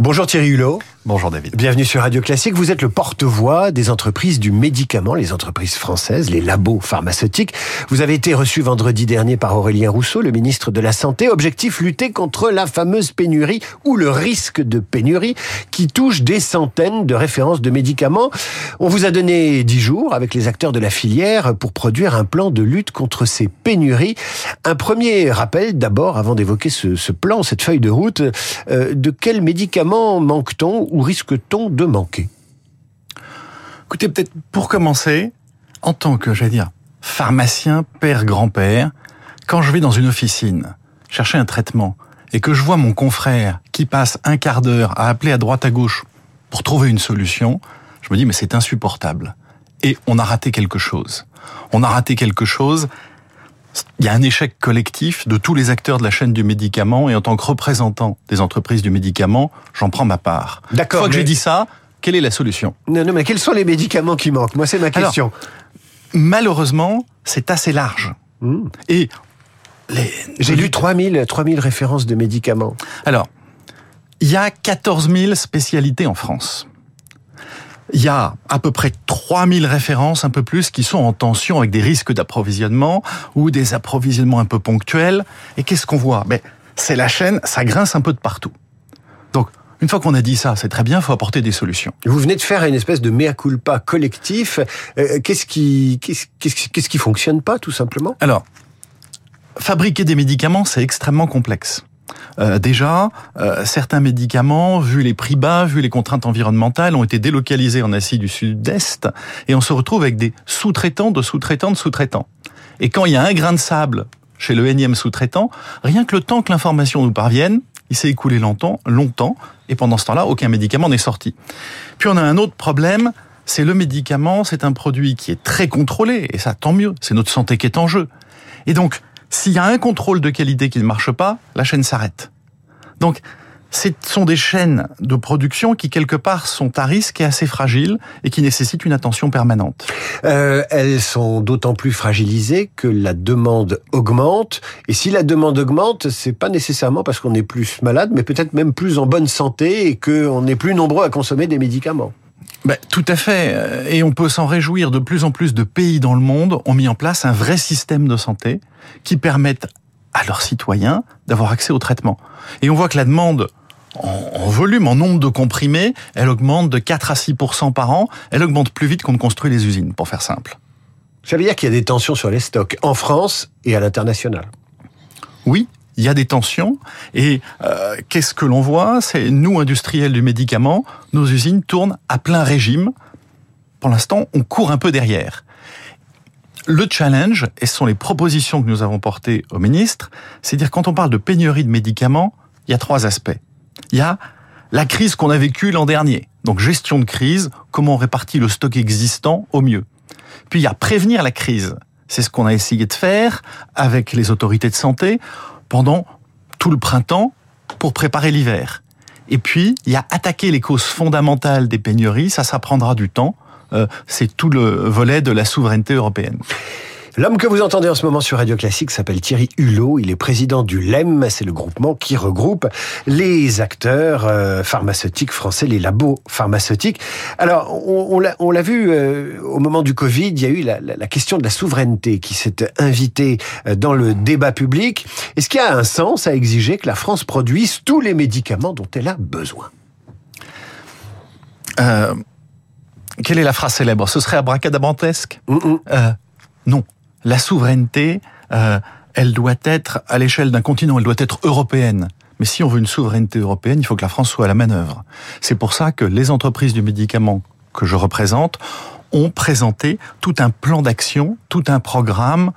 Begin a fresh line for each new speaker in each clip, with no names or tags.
Bonjour Thierry Hulot.
Bonjour David.
Bienvenue sur Radio Classique. Vous êtes le porte-voix des entreprises du médicament, les entreprises françaises, les labos pharmaceutiques. Vous avez été reçu vendredi dernier par Aurélien Rousseau, le ministre de la Santé. Objectif, lutter contre la fameuse pénurie ou le risque de pénurie qui touche des centaines de références de médicaments. On vous a donné dix jours avec les acteurs de la filière pour produire un plan de lutte contre ces pénuries. Un premier rappel d'abord, avant d'évoquer ce, plan, cette feuille de route, euh, de quels médicaments manque-t-on ou risque-t-on de manquer?
Écoutez, peut-être pour commencer, en tant que, j'allais dire, pharmacien, père, grand-père, quand je vais dans une officine chercher un traitement et que je vois mon confrère qui passe un quart d'heure à appeler à droite à gauche pour trouver une solution, je me dis mais c'est insupportable. Et on a raté quelque chose. On a raté quelque chose. Il y a un échec collectif de tous les acteurs de la chaîne du médicament et en tant que représentant des entreprises du médicament, j'en prends ma part.
D'accord.
Une fois que j'ai dit ça, quelle est la solution?
Non, non, mais quels sont les médicaments qui manquent? Moi, c'est ma question.
Alors, malheureusement, c'est assez large.
Mmh.
Et
les... J'ai lu 3000, 3000 références de médicaments.
Alors, il y a 14 000 spécialités en France. Il y a à peu près 3000 références, un peu plus, qui sont en tension avec des risques d'approvisionnement ou des approvisionnements un peu ponctuels. Et qu'est-ce qu'on voit? Ben, C'est la chaîne, ça grince un peu de partout. Donc, une fois qu'on a dit ça, c'est très bien, il faut apporter des solutions.
Vous venez de faire une espèce de mea culpa collectif. Euh, qu'est-ce qui, qu'est-ce, qu'est-ce, qu'est-ce qui fonctionne pas, tout simplement?
Alors, fabriquer des médicaments, c'est extrêmement complexe. Euh, déjà, euh, certains médicaments, vu les prix bas, vu les contraintes environnementales, ont été délocalisés en Asie du Sud-Est, et on se retrouve avec des sous-traitants de sous-traitants de sous-traitants. Et quand il y a un grain de sable chez le énième sous-traitant, rien que le temps que l'information nous parvienne, il s'est écoulé longtemps, longtemps, et pendant ce temps-là, aucun médicament n'est sorti. Puis on a un autre problème, c'est le médicament, c'est un produit qui est très contrôlé, et ça tant mieux, c'est notre santé qui est en jeu. Et donc, s'il y a un contrôle de qualité qui ne marche pas, la chaîne s'arrête. Donc, ce sont des chaînes de production qui, quelque part, sont à risque et assez fragiles et qui nécessitent une attention permanente.
Euh, elles sont d'autant plus fragilisées que la demande augmente. Et si la demande augmente, c'est pas nécessairement parce qu'on est plus malade, mais peut-être même plus en bonne santé et qu'on est plus nombreux à consommer des médicaments.
Ben, tout à fait. Et on peut s'en réjouir. De plus en plus de pays dans le monde ont mis en place un vrai système de santé qui permettent à leurs citoyens d'avoir accès au traitement. Et on voit que la demande en, volume, en nombre de comprimés, elle augmente de 4 à 6% par an. Elle augmente plus vite qu'on ne construit les usines, pour faire simple.
Ça veut dire qu'il y a des tensions sur les stocks en France et à l'international?
Oui, il y a des tensions. Et euh, qu'est-ce que l'on voit? C'est nous, industriels du médicament, nos usines tournent à plein régime. Pour l'instant, on court un peu derrière. Le challenge, et ce sont les propositions que nous avons portées au ministre, c'est dire quand on parle de pénurie de médicaments, il y a trois aspects. Il y a la crise qu'on a vécue l'an dernier, donc gestion de crise, comment on répartit le stock existant au mieux. Puis il y a prévenir la crise. C'est ce qu'on a essayé de faire avec les autorités de santé pendant tout le printemps pour préparer l'hiver. Et puis, il y a attaquer les causes fondamentales des pénuries, ça, ça prendra du temps. Euh, c'est tout le volet de la souveraineté européenne.
L'homme que vous entendez en ce moment sur Radio Classique s'appelle Thierry Hulot. Il est président du LEM. C'est le groupement qui regroupe les acteurs euh, pharmaceutiques français, les labos pharmaceutiques. Alors, on, on l'a vu euh, au moment du Covid, il y a eu la, la, la question de la souveraineté qui s'est invitée euh, dans le débat public. Est-ce qu'il y a un sens à exiger que la France produise tous les médicaments dont elle a besoin?
Euh, Quelle est la phrase célèbre? Ce serait abracadabrantesque?
Mm -mm.
Non la souveraineté, euh, elle doit être à l'échelle d'un continent, elle doit être européenne. Mais si on veut une souveraineté européenne, il faut que la France soit à la manœuvre. C'est pour ça que les entreprises du médicament que je représente ont présenté tout un plan d'action, tout un programme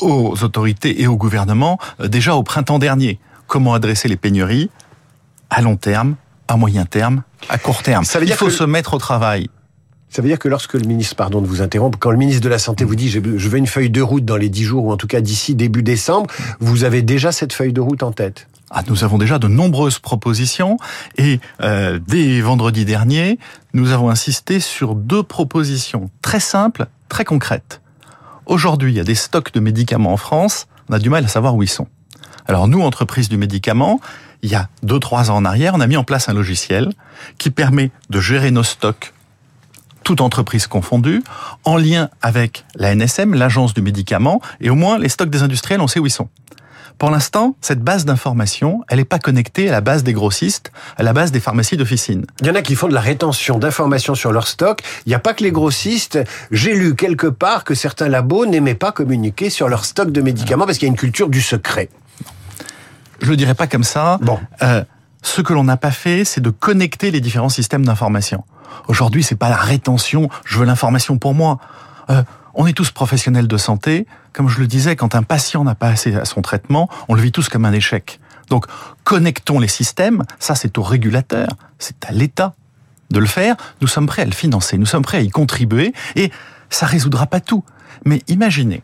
aux autorités et au gouvernement euh, déjà au printemps dernier. Comment adresser les pénuries? À long terme, à moyen terme, à court terme.
Ça veut dire
il faut
que...
se mettre au travail.
Ça veut dire que lorsque le ministre, pardon de vous interrompre, quand le ministre de la Santé vous dit je veux une feuille de route dans les 10 jours ou en tout cas d'ici début décembre, vous avez déjà cette feuille de route en tête?
Ah, nous avons déjà de nombreuses propositions et euh, dès vendredi dernier, nous avons insisté sur deux propositions très simples, très concrètes. Aujourd'hui, il y a des stocks de médicaments en France, on a du mal à savoir où ils sont. Alors nous, entreprises du médicament, il y a deux, trois ans en arrière, on a mis en place un logiciel qui permet de gérer nos stocks toute entreprise confondue, en lien avec la NSM, l'agence du médicament, et au moins les stocks des industriels, on sait où ils sont. Pour l'instant, cette base d'information, elle n'est pas connectée à la base des grossistes, à la base des pharmacies d'officine.
Il y en a qui font de la rétention d'informations sur leur stock. Il n'y a pas que les grossistes. J'ai lu quelque part que certains labos n'aimaient pas communiquer sur leur stock de médicaments parce qu'il y a une culture du secret.
Je le dirais pas comme ça. Bon. Euh, ce que l'on n'a pas fait, c'est de connecter les différents systèmes d'information. Aujourd'hui, c'est pas la rétention. Je veux l'information pour moi. Euh, on est tous professionnels de santé. Comme je le disais, quand un patient n'a pas assez à son traitement, on le vit tous comme un échec. Donc, connectons les systèmes. Ça, c'est au régulateur. C'est à l'État de le faire. Nous sommes prêts à le financer. Nous sommes prêts à y contribuer. Et ça résoudra pas tout. Mais imaginez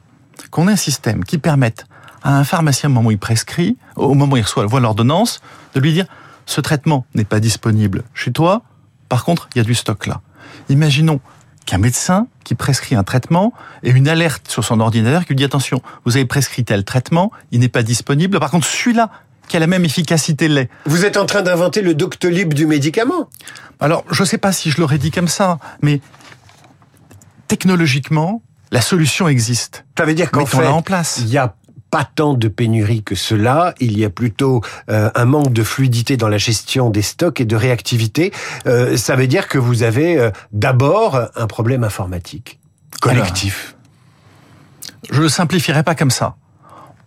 qu'on ait un système qui permette à un pharmacien, au moment où il prescrit, au moment où il reçoit l'ordonnance, de lui dire ce traitement n'est pas disponible chez toi, par contre, il y a du stock là. Imaginons qu'un médecin qui prescrit un traitement ait une alerte sur son ordinateur qui lui dit attention, vous avez prescrit tel traitement, il n'est pas disponible. Par contre, celui-là, qui a la même efficacité l'est.
Vous êtes en train d'inventer le Doctolib du médicament
Alors, je ne sais pas si je l'aurais dit comme ça, mais technologiquement, la solution existe.
Ça veut dire qu'en fait, en place. il y a pas tant de pénurie que cela. Il y a plutôt euh, un manque de fluidité dans la gestion des stocks et de réactivité. Euh, ça veut dire que vous avez euh, d'abord un problème informatique collectif.
je le simplifierai pas comme ça.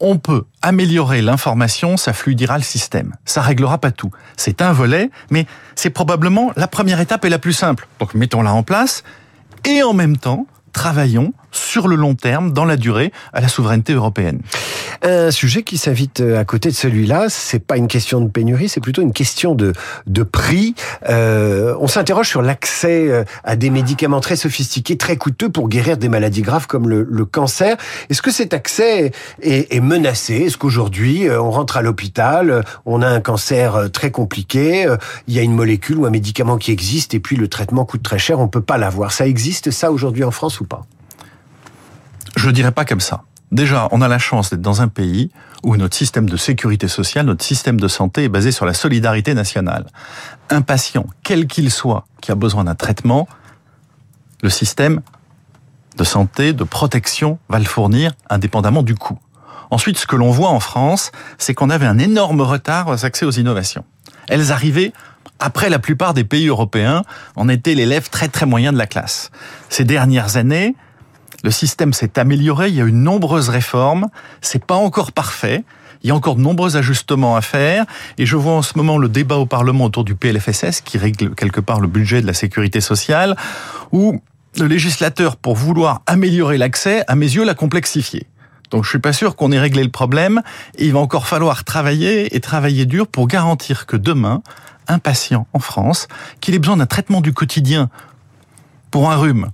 On peut améliorer l'information, ça fluidira le système. Ça réglera pas tout. C'est un volet, mais c'est probablement la première étape et la plus simple. Donc mettons-la en place et en même temps, travaillons sur le long terme, dans la durée, à la souveraineté européenne.
Un sujet qui s'invite euh, à côté de celui-là, c'est pas une question de pénurie, c'est plutôt une question de, de prix. Euh, on s'interroge sur l'accès euh, à des médicaments très sophistiqués, très coûteux pour guérir des maladies graves comme le, le cancer. Est-ce que cet accès est, est menacé? Est-ce qu'aujourd'hui, on rentre à l'hôpital, on a un cancer très compliqué, il y a une molécule ou un médicament qui existe et puis le traitement coûte très cher, on peut pas l'avoir. Ça existe ça aujourd'hui en France ou pas?
Je dirais pas comme ça. Déjà, on a la chance d'être dans un pays où notre système de sécurité sociale, notre système de santé est basé sur la solidarité nationale. Un patient, quel qu'il soit, qui a besoin d'un traitement, le système de santé, de protection va le fournir indépendamment du coût. Ensuite, ce que l'on voit en France, c'est qu'on avait un énorme retard aux accès aux innovations. Elles arrivaient après la plupart des pays européens. On était l'élève très très moyen de la classe. Ces dernières années, le système s'est amélioré, il y a eu de nombreuses réformes, c'est pas encore parfait. Il y a encore de nombreux ajustements à faire et je vois en ce moment le débat au Parlement autour du PLFSS qui règle quelque part le budget de la sécurité sociale où le législateur, pour vouloir améliorer l'accès, à mes yeux, l'a complexifié. Donc je suis pas sûr qu'on ait réglé le problème et il va encore falloir travailler et travailler dur pour garantir que demain, un patient en France, qu'il ait besoin d'un traitement du quotidien pour un rhume,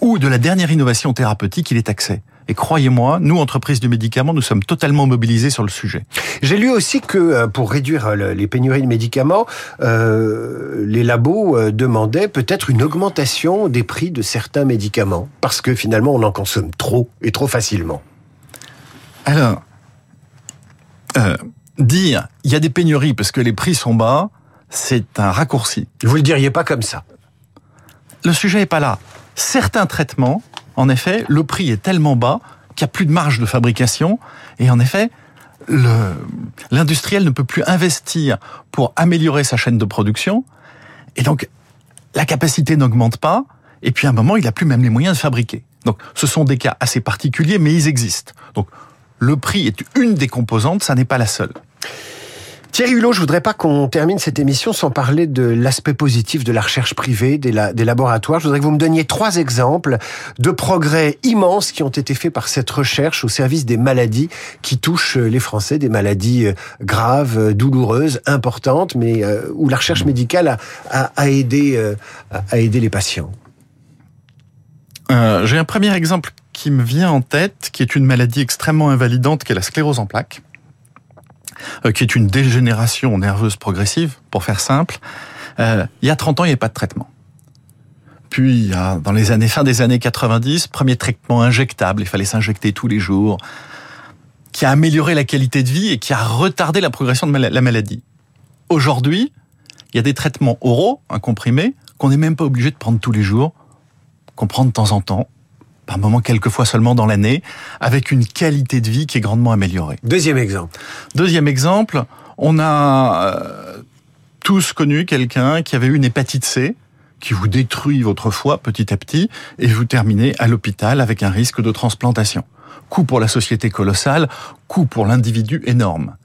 ou de la dernière innovation thérapeutique, il est accès. Et croyez-moi, nous, entreprises du médicament, nous sommes totalement mobilisés sur le sujet.
J'ai lu aussi que euh, pour réduire euh, les pénuries de médicaments, euh, les labos demandaient peut-être une augmentation des prix de certains médicaments, parce que finalement, on en consomme trop et trop facilement.
Alors, euh, dire il y a des pénuries parce que les prix sont bas, c'est un raccourci.
Vous le diriez pas comme ça.
Le sujet est pas là. Certains traitements, en effet, le prix est tellement bas qu'il n'y a plus de marge de fabrication. Et en effet, l'industriel ne peut plus investir pour améliorer sa chaîne de production. Et donc, la capacité n'augmente pas. Et puis, à un moment, il n'a plus même les moyens de fabriquer. Donc, ce sont des cas assez particuliers, mais ils existent. Donc, le prix est une des composantes, ça n'est pas la seule.
Thierry Hulot, je voudrais pas qu'on termine cette émission sans parler de l'aspect positif de la recherche privée, des, laboratoires. Je voudrais que vous me donniez trois exemples de progrès immenses qui ont été faits par cette recherche au service des maladies qui touchent les Français, des maladies euh, graves, euh, douloureuses, importantes, mais euh, où la recherche médicale a, aidé, a aidé les patients.
J'ai un premier exemple qui me vient en tête, qui est une maladie extrêmement invalidante, qui est la sclérose en plaques. Euh, qui est une dégénération nerveuse progressive, pour faire simple. Euh, il y a 30 ans, il n'y avait pas de traitement. Puis, dans les années fin des années 90, premier traitement injectable, il fallait s'injecter tous les jours, qui a amélioré la qualité de vie et qui a retardé la progression de la maladie. Aujourd'hui, il y a des traitements oraux, un comprimé, qu'on n'est même pas obligé de prendre tous les jours, qu'on prend de temps en temps, par moment quelques fois seulement dans l'année, avec une qualité de vie qui est grandement améliorée.
Deuxième exemple.
Deuxième exemple, on a euh, tous connu quelqu'un qui avait eu une hépatite C, qui vous détruit votre foie petit à petit, et vous terminez à l'hôpital avec un risque de transplantation. Coût pour la société colossal, coût pour l'individu énorme.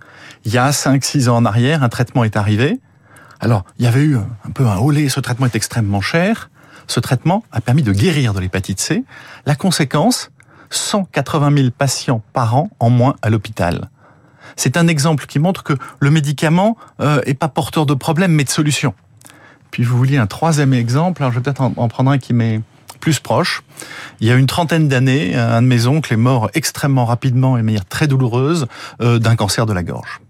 Il y a 5-6 ans en arrière, un traitement est arrivé. Alors, il y avait eu un peu un holé, ce traitement est extrêmement cher. Ce traitement a permis de guérir de l'hépatite C. La conséquence, 180 000 patients par an en moins à l'hôpital. C'est un exemple qui montre que le médicament euh, est pas porteur de problèmes, mais de solutions. Puis vous vouliez un troisième exemple, alors je vais peut-être en prendre un qui m'est plus proche. Il y a une trentaine d'années, un de mes oncles est mort extrêmement rapidement et de manière très douloureuse euh, d'un cancer de la gorge.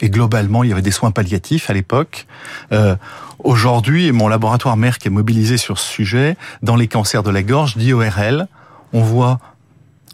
Et globalement, il y avait des soins palliatifs à l'époque. Euh, Aujourd'hui, mon laboratoire Merck est mobilisé sur ce sujet. Dans les cancers de la gorge, d'IORL, on voit,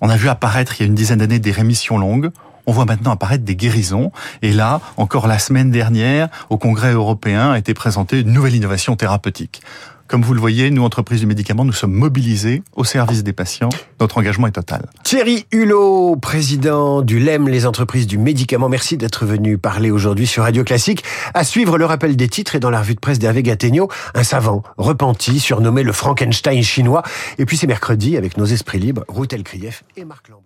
on a vu apparaître il y a une dizaine d'années des rémissions longues. On voit maintenant apparaître des guérisons. Et là, encore la semaine dernière, au Congrès européen, a été présentée une nouvelle innovation thérapeutique. Comme vous le voyez, nous, entreprises du médicament, nous sommes mobilisés au service des patients. Notre engagement est total.
Thierry Hulot, président du LEM, les entreprises du médicament. Merci d'être venu parler aujourd'hui sur Radio Classique. À suivre le rappel des titres et dans la revue de presse d'Hervé Gattegno, un savant repenti, surnommé le Frankenstein chinois. Et puis c'est mercredi avec nos esprits libres, Routel Krief et Marc Lambert.